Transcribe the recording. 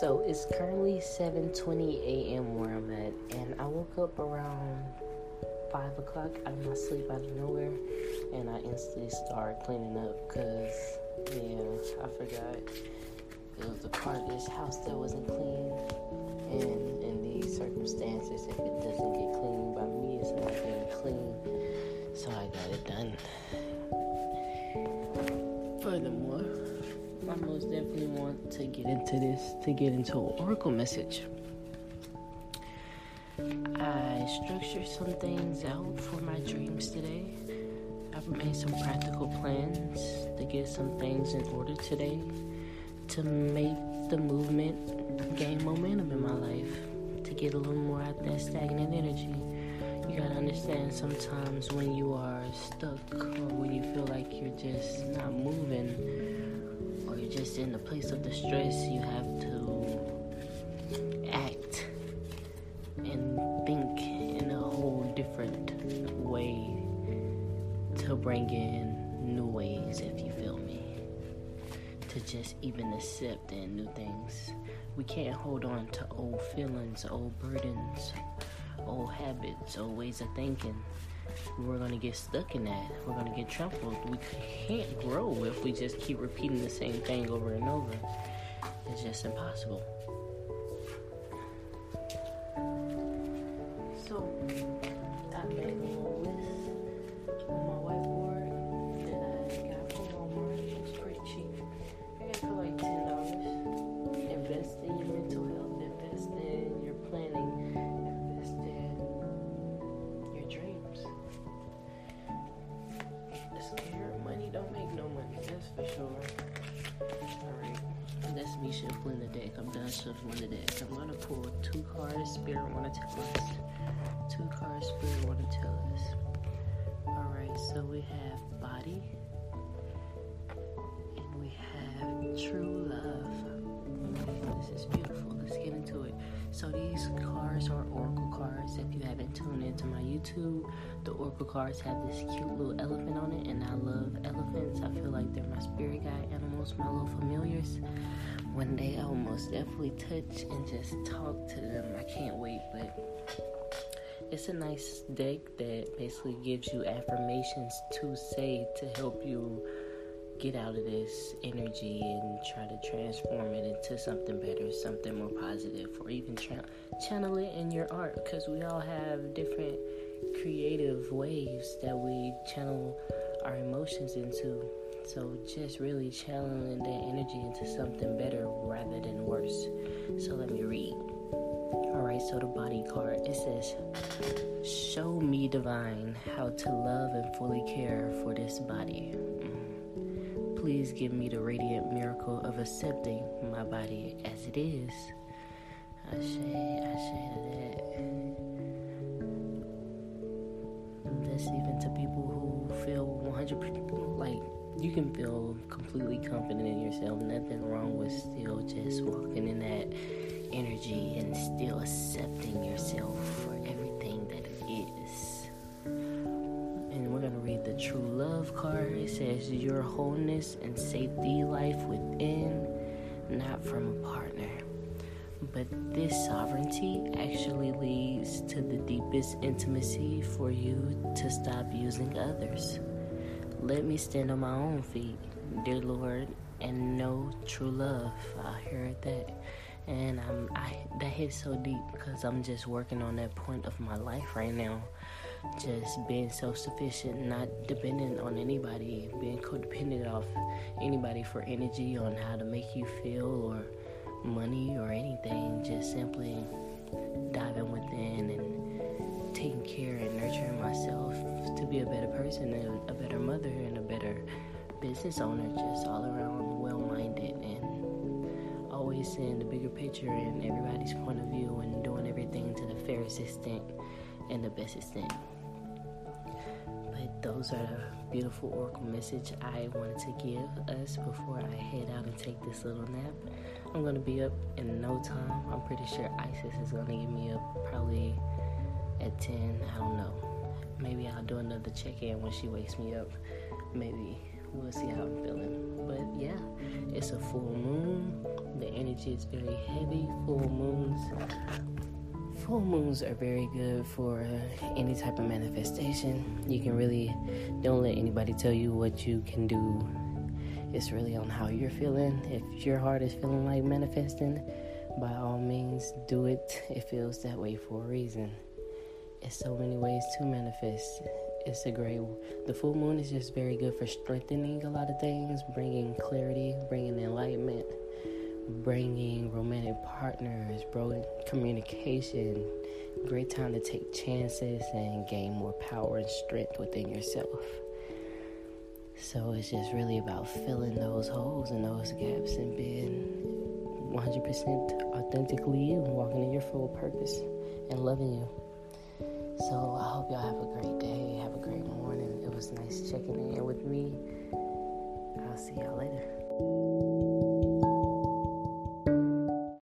So it's currently 7:20 a.m. where I'm at, and I woke up around five o'clock out of my sleep out of nowhere, and I instantly started cleaning up because yeah, I forgot it was a part of this house that wasn't clean, definitely want to get into this to get into an oracle message. I structured some things out for my dreams today. I've made some practical plans to get some things in order today to make the movement gain momentum in my life, to get a little more out that stagnant energy. You gotta understand sometimes when you are stuck or when you feel like you're just not moving or you're just in the place of distress, you have to act and think in a whole different way to bring in new ways, if you feel me. To just even accept and new things. We can't hold on to old feelings, old burdens, old habits, old ways of thinking. We're gonna get stuck in that. We're gonna get trampled. We can't grow if we just keep repeating the same thing over and over. It's just impossible. So, I made a shuffling the deck. I'm done shuffling the deck. I'm gonna pull two cards. Spirit wanna tell us. Two cards. Spirit wanna tell us. All right. So we have body, and we have true love. This is beautiful. Let's get into it. So these cards are oracle cards. If you haven't tuned into my YouTube, the oracle cards have this cute little elephant on it, and I love elephants. I feel like they're my spirit guide animals, my little familiars. One day I will most definitely touch and just talk to them. I can't wait, but it's a nice deck that basically gives you affirmations to say to help you get out of this energy and try to transform it into something better, something more positive, or even tra- channel it in your art because we all have different creative ways that we channel our emotions into. So just really channeling that energy into something better rather than worse. So let me read. Alright, so the body card it says, Show me divine how to love and fully care for this body. Please give me the radiant miracle of accepting my body as it is. I say, I say that. That's even to people who feel 100% like you can feel completely confident in yourself. Nothing wrong with still just walking in that energy and still accepting yourself for true love card. It says your wholeness and safety life within, not from a partner. But this sovereignty actually leads to the deepest intimacy for you to stop using others. Let me stand on my own feet, dear Lord, and know true love. I heard that. And I'm, I that hits so deep because I'm just working on that point of my life right now. Just being self sufficient, not dependent on anybody, being codependent off anybody for energy on how to make you feel or money or anything. Just simply diving within and taking care and nurturing myself to be a better person and a better mother and a better business owner, just all around well minded and always seeing the bigger picture and everybody's point of view and doing everything to the fairest extent and the best extent. Those are the beautiful oracle message I wanted to give us before I head out and take this little nap. I'm gonna be up in no time. I'm pretty sure Isis is gonna get me up probably at 10. I don't know. Maybe I'll do another check in when she wakes me up. Maybe we'll see how I'm feeling. But yeah, it's a full moon. The energy is very heavy. Full moons. Full moons are very good for any type of manifestation. You can really don't let anybody tell you what you can do. It's really on how you're feeling. If your heart is feeling like manifesting, by all means, do it. It feels that way for a reason. It's so many ways to manifest. It's a great. The full moon is just very good for strengthening a lot of things, bringing clarity, bringing enlightenment, bringing romantic partners, bro, communication. Great time to take chances and gain more power and strength within yourself. So it's just really about filling those holes and those gaps and being 100% authentically you, walking in your full purpose and loving you. So I hope y'all have a great day, have a great morning. It was nice checking in with me. I'll see y'all later.